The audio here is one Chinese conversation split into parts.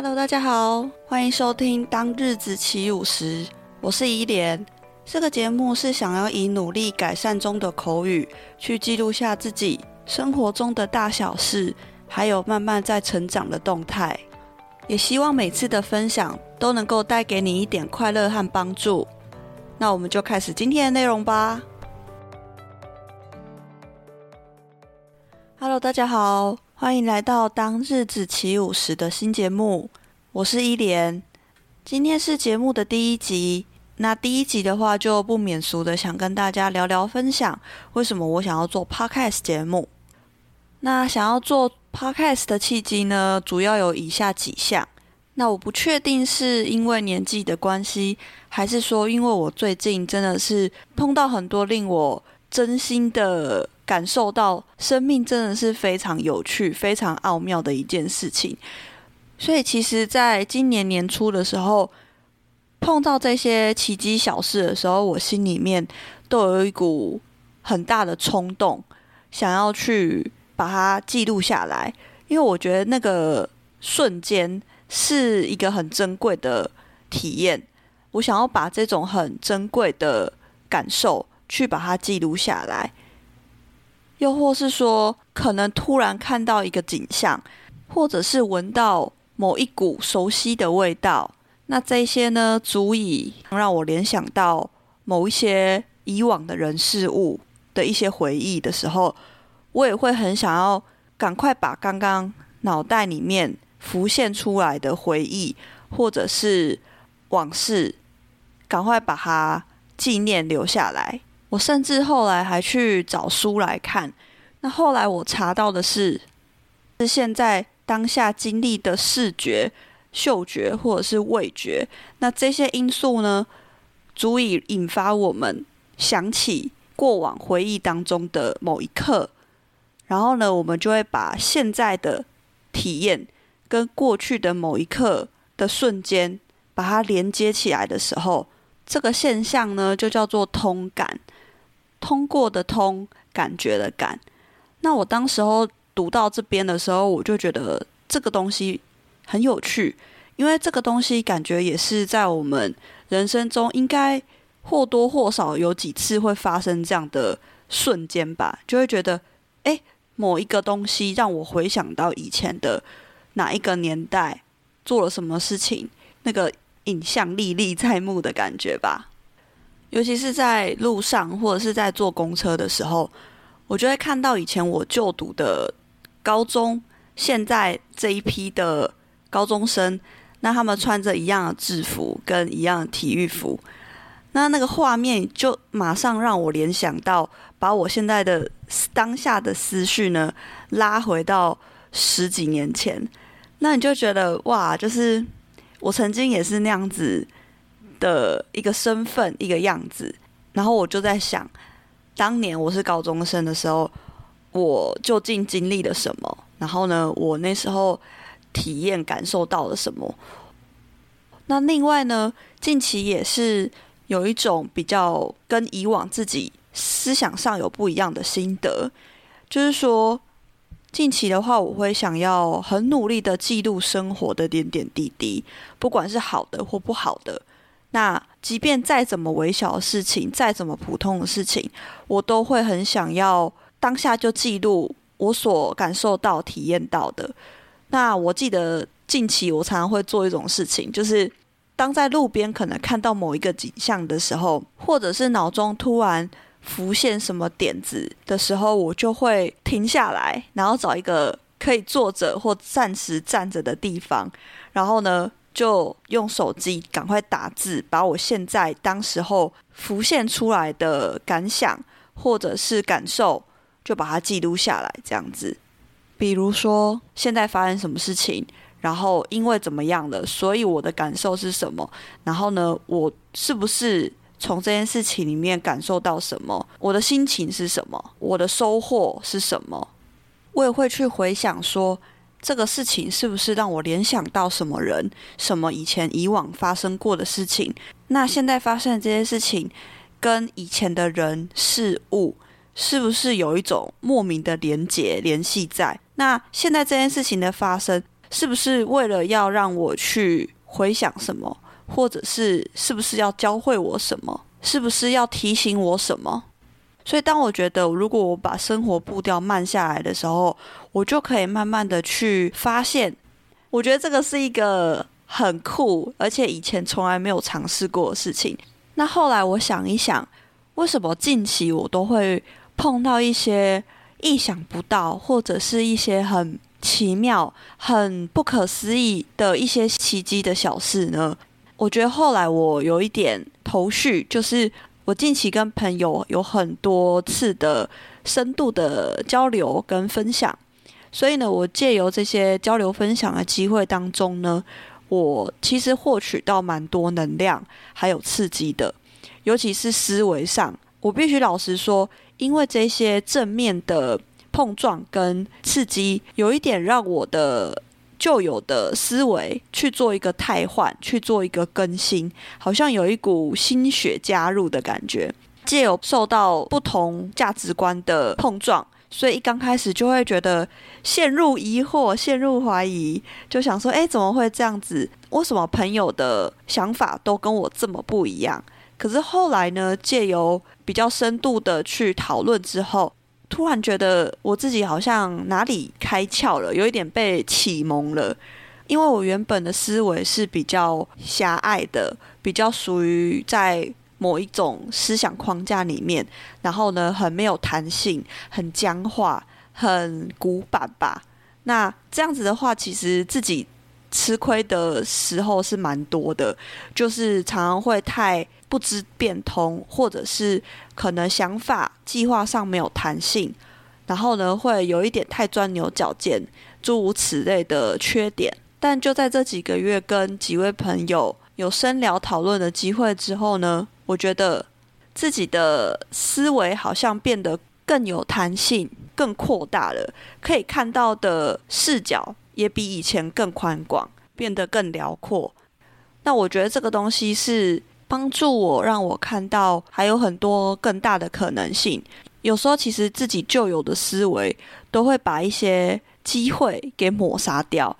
Hello，大家好，欢迎收听《当日子起舞时》，我是依莲。这个节目是想要以努力改善中的口语，去记录下自己生活中的大小事，还有慢慢在成长的动态。也希望每次的分享都能够带给你一点快乐和帮助。那我们就开始今天的内容吧。Hello，大家好。欢迎来到当日子起舞时的新节目，我是伊莲。今天是节目的第一集，那第一集的话就不免俗的想跟大家聊聊分享，为什么我想要做 Podcast 节目。那想要做 Podcast 的契机呢，主要有以下几项。那我不确定是因为年纪的关系，还是说因为我最近真的是碰到很多令我真心的。感受到生命真的是非常有趣、非常奥妙的一件事情，所以其实，在今年年初的时候，碰到这些奇迹小事的时候，我心里面都有一股很大的冲动，想要去把它记录下来，因为我觉得那个瞬间是一个很珍贵的体验，我想要把这种很珍贵的感受去把它记录下来。又或是说，可能突然看到一个景象，或者是闻到某一股熟悉的味道，那这些呢，足以让我联想到某一些以往的人事物的一些回忆的时候，我也会很想要赶快把刚刚脑袋里面浮现出来的回忆，或者是往事，赶快把它纪念留下来。我甚至后来还去找书来看，那后来我查到的是，是现在当下经历的视觉、嗅觉或者是味觉，那这些因素呢，足以引发我们想起过往回忆当中的某一刻，然后呢，我们就会把现在的体验跟过去的某一刻的瞬间，把它连接起来的时候，这个现象呢，就叫做通感。通过的通，感觉的感。那我当时候读到这边的时候，我就觉得这个东西很有趣，因为这个东西感觉也是在我们人生中应该或多或少有几次会发生这样的瞬间吧，就会觉得，哎，某一个东西让我回想到以前的哪一个年代做了什么事情，那个影像历历在目的感觉吧。尤其是在路上或者是在坐公车的时候，我就会看到以前我就读的高中，现在这一批的高中生，那他们穿着一样的制服跟一样的体育服，那那个画面就马上让我联想到，把我现在的当下的思绪呢拉回到十几年前，那你就觉得哇，就是我曾经也是那样子。的一个身份，一个样子，然后我就在想，当年我是高中生的时候，我究竟经历了什么？然后呢，我那时候体验感受到了什么？那另外呢，近期也是有一种比较跟以往自己思想上有不一样的心得，就是说，近期的话，我会想要很努力的记录生活的点点滴滴，不管是好的或不好的。那即便再怎么微小的事情，再怎么普通的事情，我都会很想要当下就记录我所感受到、体验到的。那我记得近期我常常会做一种事情，就是当在路边可能看到某一个景象的时候，或者是脑中突然浮现什么点子的时候，我就会停下来，然后找一个可以坐着或暂时站着的地方，然后呢，就用手机赶快打字，把我现在当时候浮现出来的感想或者是感受，就把它记录下来。这样子，比如说现在发生什么事情，然后因为怎么样了，所以我的感受是什么？然后呢，我是不是从这件事情里面感受到什么？我的心情是什么？我的收获是什么？我也会去回想说。这个事情是不是让我联想到什么人、什么以前以往发生过的事情？那现在发生的这些事情，跟以前的人事物，是不是有一种莫名的连结联系在？那现在这件事情的发生，是不是为了要让我去回想什么，或者是是不是要教会我什么，是不是要提醒我什么？所以，当我觉得如果我把生活步调慢下来的时候，我就可以慢慢的去发现。我觉得这个是一个很酷，而且以前从来没有尝试过的事情。那后来我想一想，为什么近期我都会碰到一些意想不到，或者是一些很奇妙、很不可思议的一些奇迹的小事呢？我觉得后来我有一点头绪，就是我近期跟朋友有很多次的深度的交流跟分享，所以呢，我借由这些交流分享的机会当中呢。我其实获取到蛮多能量，还有刺激的，尤其是思维上。我必须老实说，因为这些正面的碰撞跟刺激，有一点让我的旧有的思维去做一个汰换，去做一个更新，好像有一股心血加入的感觉。借由受到不同价值观的碰撞。所以一刚开始就会觉得陷入疑惑、陷入怀疑，就想说：“哎，怎么会这样子？为什么朋友的想法都跟我这么不一样？”可是后来呢，借由比较深度的去讨论之后，突然觉得我自己好像哪里开窍了，有一点被启蒙了。因为我原本的思维是比较狭隘的，比较属于在。某一种思想框架里面，然后呢，很没有弹性，很僵化，很古板吧。那这样子的话，其实自己吃亏的时候是蛮多的，就是常常会太不知变通，或者是可能想法计划上没有弹性，然后呢，会有一点太钻牛角尖，诸如此类的缺点。但就在这几个月，跟几位朋友有深聊讨论的机会之后呢，我觉得自己的思维好像变得更有弹性、更扩大了，可以看到的视角也比以前更宽广，变得更辽阔。那我觉得这个东西是帮助我，让我看到还有很多更大的可能性。有时候其实自己旧有的思维都会把一些机会给抹杀掉。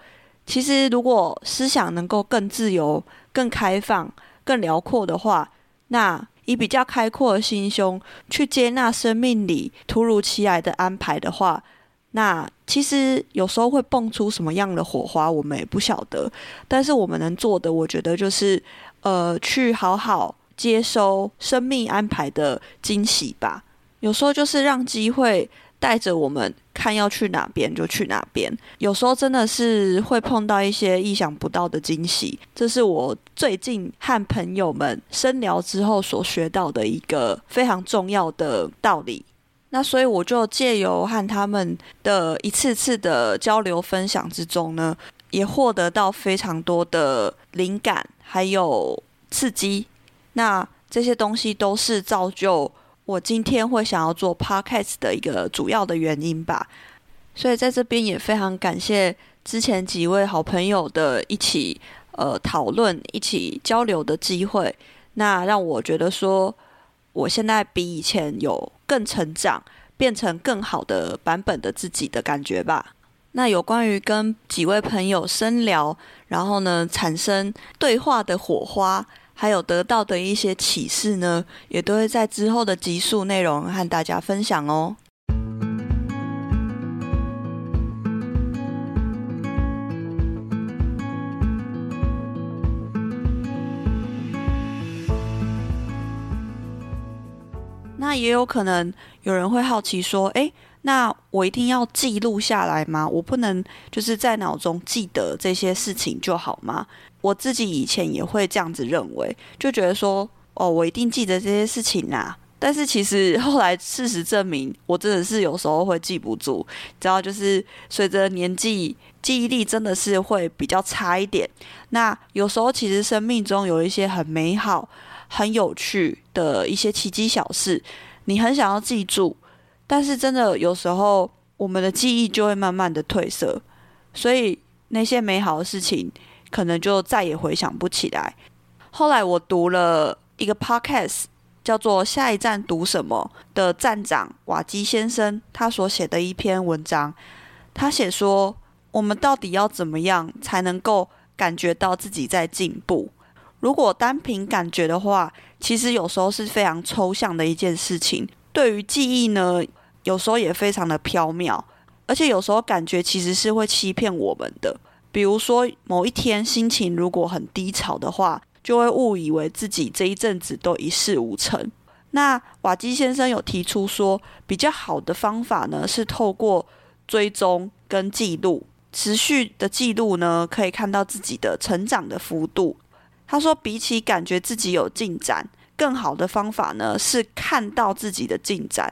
其实如果思想能够更自由、更开放、更辽阔的话，那以比较开阔的心胸去接纳生命里突如其来的安排的话，那其实有时候会蹦出什么样的火花，我们也不晓得。但是我们能做的，我觉得就是呃，去好好接收生命安排的惊喜吧。有时候就是让机会。带着我们看要去哪边就去哪边，有时候真的是会碰到一些意想不到的惊喜。这是我最近和朋友们深聊之后所学到的一个非常重要的道理。那所以我就借由和他们的一次次的交流分享之中呢，也获得到非常多的灵感还有刺激。那这些东西都是造就。我今天会想要做 podcast 的一个主要的原因吧，所以在这边也非常感谢之前几位好朋友的一起呃讨论、一起交流的机会，那让我觉得说我现在比以前有更成长，变成更好的版本的自己的感觉吧。那有关于跟几位朋友深聊，然后呢产生对话的火花。还有得到的一些启示呢，也都会在之后的集数内容和大家分享哦。那也有可能有人会好奇说：“诶，那我一定要记录下来吗？我不能就是在脑中记得这些事情就好吗？”我自己以前也会这样子认为，就觉得说，哦，我一定记得这些事情啊。但是其实后来事实证明，我真的是有时候会记不住。只要就是随着年纪，记忆力真的是会比较差一点。那有时候其实生命中有一些很美好、很有趣的一些奇迹小事，你很想要记住，但是真的有时候我们的记忆就会慢慢的褪色，所以那些美好的事情。可能就再也回想不起来。后来我读了一个 podcast，叫做《下一站读什么》的站长瓦基先生他所写的一篇文章。他写说，我们到底要怎么样才能够感觉到自己在进步？如果单凭感觉的话，其实有时候是非常抽象的一件事情。对于记忆呢，有时候也非常的飘渺，而且有时候感觉其实是会欺骗我们的。比如说某一天心情如果很低潮的话，就会误以为自己这一阵子都一事无成。那瓦基先生有提出说，比较好的方法呢，是透过追踪跟记录，持续的记录呢，可以看到自己的成长的幅度。他说，比起感觉自己有进展，更好的方法呢，是看到自己的进展。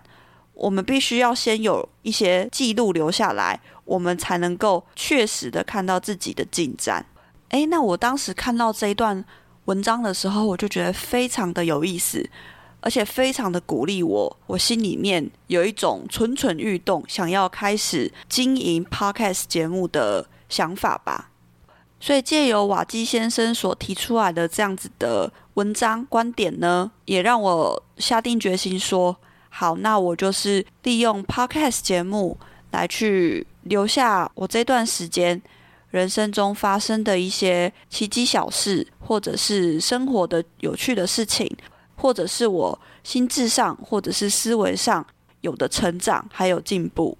我们必须要先有一些记录留下来，我们才能够确实的看到自己的进展。诶，那我当时看到这一段文章的时候，我就觉得非常的有意思。而且非常的鼓励我，我心里面有一种蠢蠢欲动，想要开始经营 Podcast 节目的想法吧。所以借由瓦基先生所提出来的这样子的文章观点呢，也让我下定决心说：好，那我就是利用 Podcast 节目来去留下我这段时间人生中发生的一些奇迹小事，或者是生活的有趣的事情。或者是我心智上，或者是思维上有的成长，还有进步。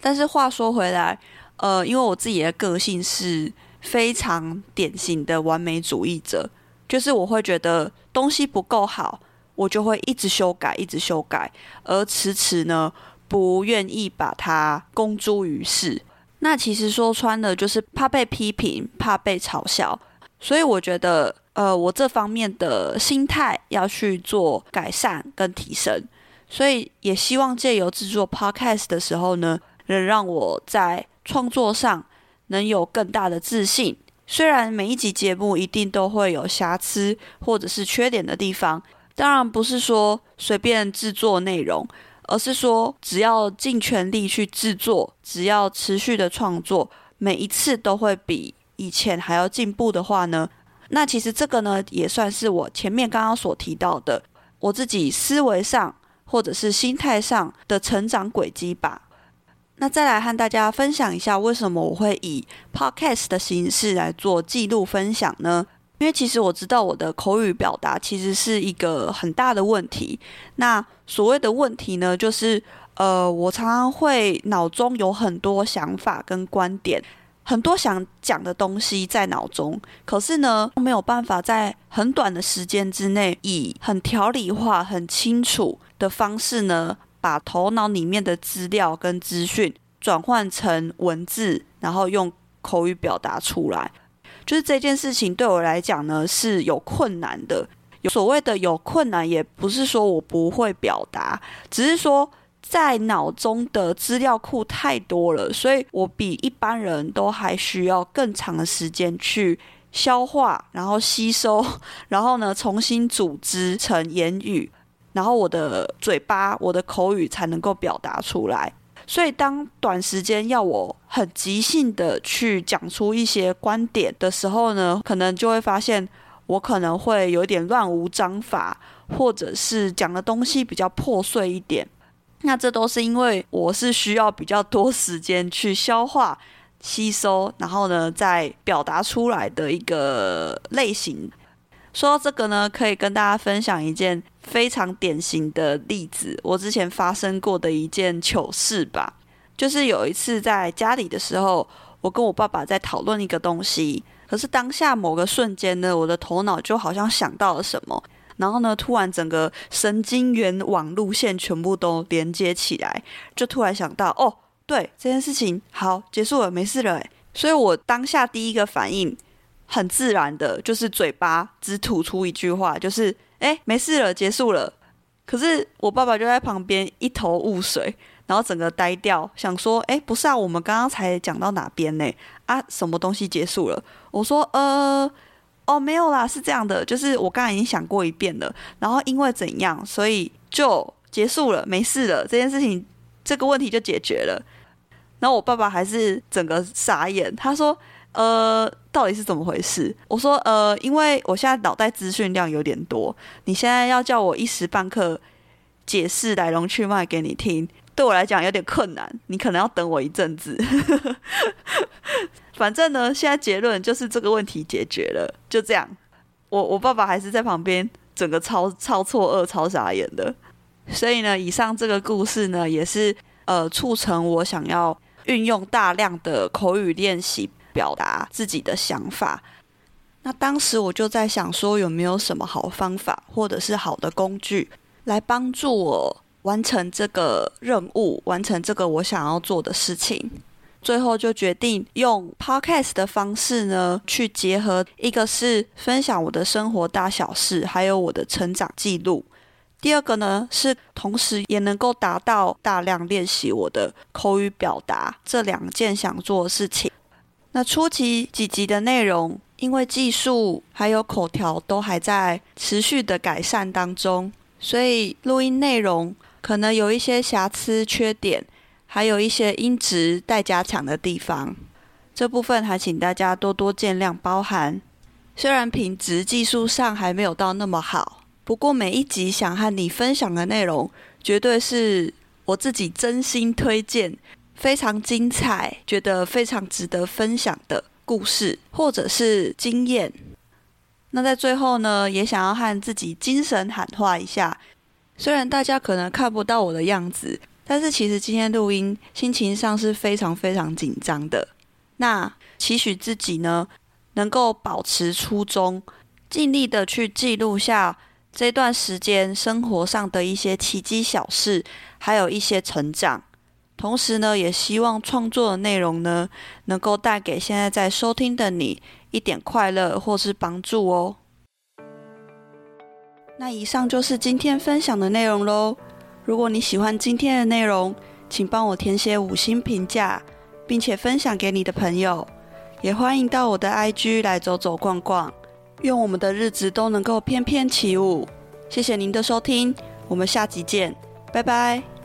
但是话说回来，呃，因为我自己的个性是非常典型的完美主义者，就是我会觉得东西不够好，我就会一直修改，一直修改，而迟迟呢不愿意把它公诸于世。那其实说穿了，就是怕被批评，怕被嘲笑。所以我觉得。呃，我这方面的心态要去做改善跟提升，所以也希望借由制作 Podcast 的时候呢，能让我在创作上能有更大的自信。虽然每一集节目一定都会有瑕疵或者是缺点的地方，当然不是说随便制作内容，而是说只要尽全力去制作，只要持续的创作，每一次都会比以前还要进步的话呢，那其实这个呢，也算是我前面刚刚所提到的，我自己思维上或者是心态上的成长轨迹吧。那再来和大家分享一下，为什么我会以 podcast 的形式来做记录分享呢？因为其实我知道我的口语表达其实是一个很大的问题。那所谓的问题呢，就是呃，我常常会脑中有很多想法跟观点。很多想讲的东西在脑中，可是呢，没有办法在很短的时间之内，以很条理化、很清楚的方式呢，把头脑里面的资料跟资讯转换成文字，然后用口语表达出来。就是这件事情对我来讲呢，是有困难的。有所谓的有困难，也不是说我不会表达，只是说。在脑中的资料库太多了，所以我比一般人都还需要更长的时间去消化，然后吸收，然后呢，重新组织成言语，然后我的嘴巴、我的口语才能够表达出来。所以，当短时间要我很即兴的去讲出一些观点的时候呢，可能就会发现我可能会有点乱无章法，或者是讲的东西比较破碎一点。那这都是因为我是需要比较多时间去消化、吸收，然后呢再表达出来的一个类型。说到这个呢，可以跟大家分享一件非常典型的例子，我之前发生过的一件糗事吧。就是有一次在家里的时候，我跟我爸爸在讨论一个东西，可是当下某个瞬间呢，我的头脑就好像想到了什么。然后呢，突然整个神经元网路线全部都连接起来，就突然想到，哦，对，这件事情好结束了，没事了。所以我当下第一个反应很自然的，就是嘴巴只吐出一句话，就是哎，没事了，结束了。可是我爸爸就在旁边一头雾水，然后整个呆掉，想说，哎，不是啊，我们刚刚才讲到哪边呢？啊，什么东西结束了？我说，呃。哦，没有啦，是这样的，就是我刚才已经想过一遍了，然后因为怎样，所以就结束了，没事了，这件事情这个问题就解决了。然后我爸爸还是整个傻眼，他说：“呃，到底是怎么回事？”我说：“呃，因为我现在脑袋资讯量有点多，你现在要叫我一时半刻解释来龙去脉给你听，对我来讲有点困难，你可能要等我一阵子。反正呢，现在结论就是这个问题解决了，就这样。我我爸爸还是在旁边，整个超超错愕、超傻眼的。所以呢，以上这个故事呢，也是呃促成我想要运用大量的口语练习，表达自己的想法。那当时我就在想说，有没有什么好方法，或者是好的工具，来帮助我完成这个任务，完成这个我想要做的事情。最后就决定用 podcast 的方式呢，去结合，一个是分享我的生活大小事，还有我的成长记录。第二个呢，是同时也能够达到大量练习我的口语表达这两件想做的事情。那初期几集的内容，因为技术还有口条都还在持续的改善当中，所以录音内容可能有一些瑕疵、缺点。还有一些音质待加强的地方，这部分还请大家多多见谅包涵。虽然品质技术上还没有到那么好，不过每一集想和你分享的内容，绝对是我自己真心推荐、非常精彩、觉得非常值得分享的故事或者是经验。那在最后呢，也想要和自己精神喊话一下，虽然大家可能看不到我的样子。但是其实今天录音心情上是非常非常紧张的。那期许自己呢，能够保持初衷，尽力的去记录下这段时间生活上的一些奇迹小事，还有一些成长。同时呢，也希望创作的内容呢，能够带给现在在收听的你一点快乐或是帮助哦。那以上就是今天分享的内容喽。如果你喜欢今天的内容，请帮我填写五星评价，并且分享给你的朋友。也欢迎到我的 IG 来走走逛逛。愿我们的日子都能够翩翩起舞。谢谢您的收听，我们下集见，拜拜。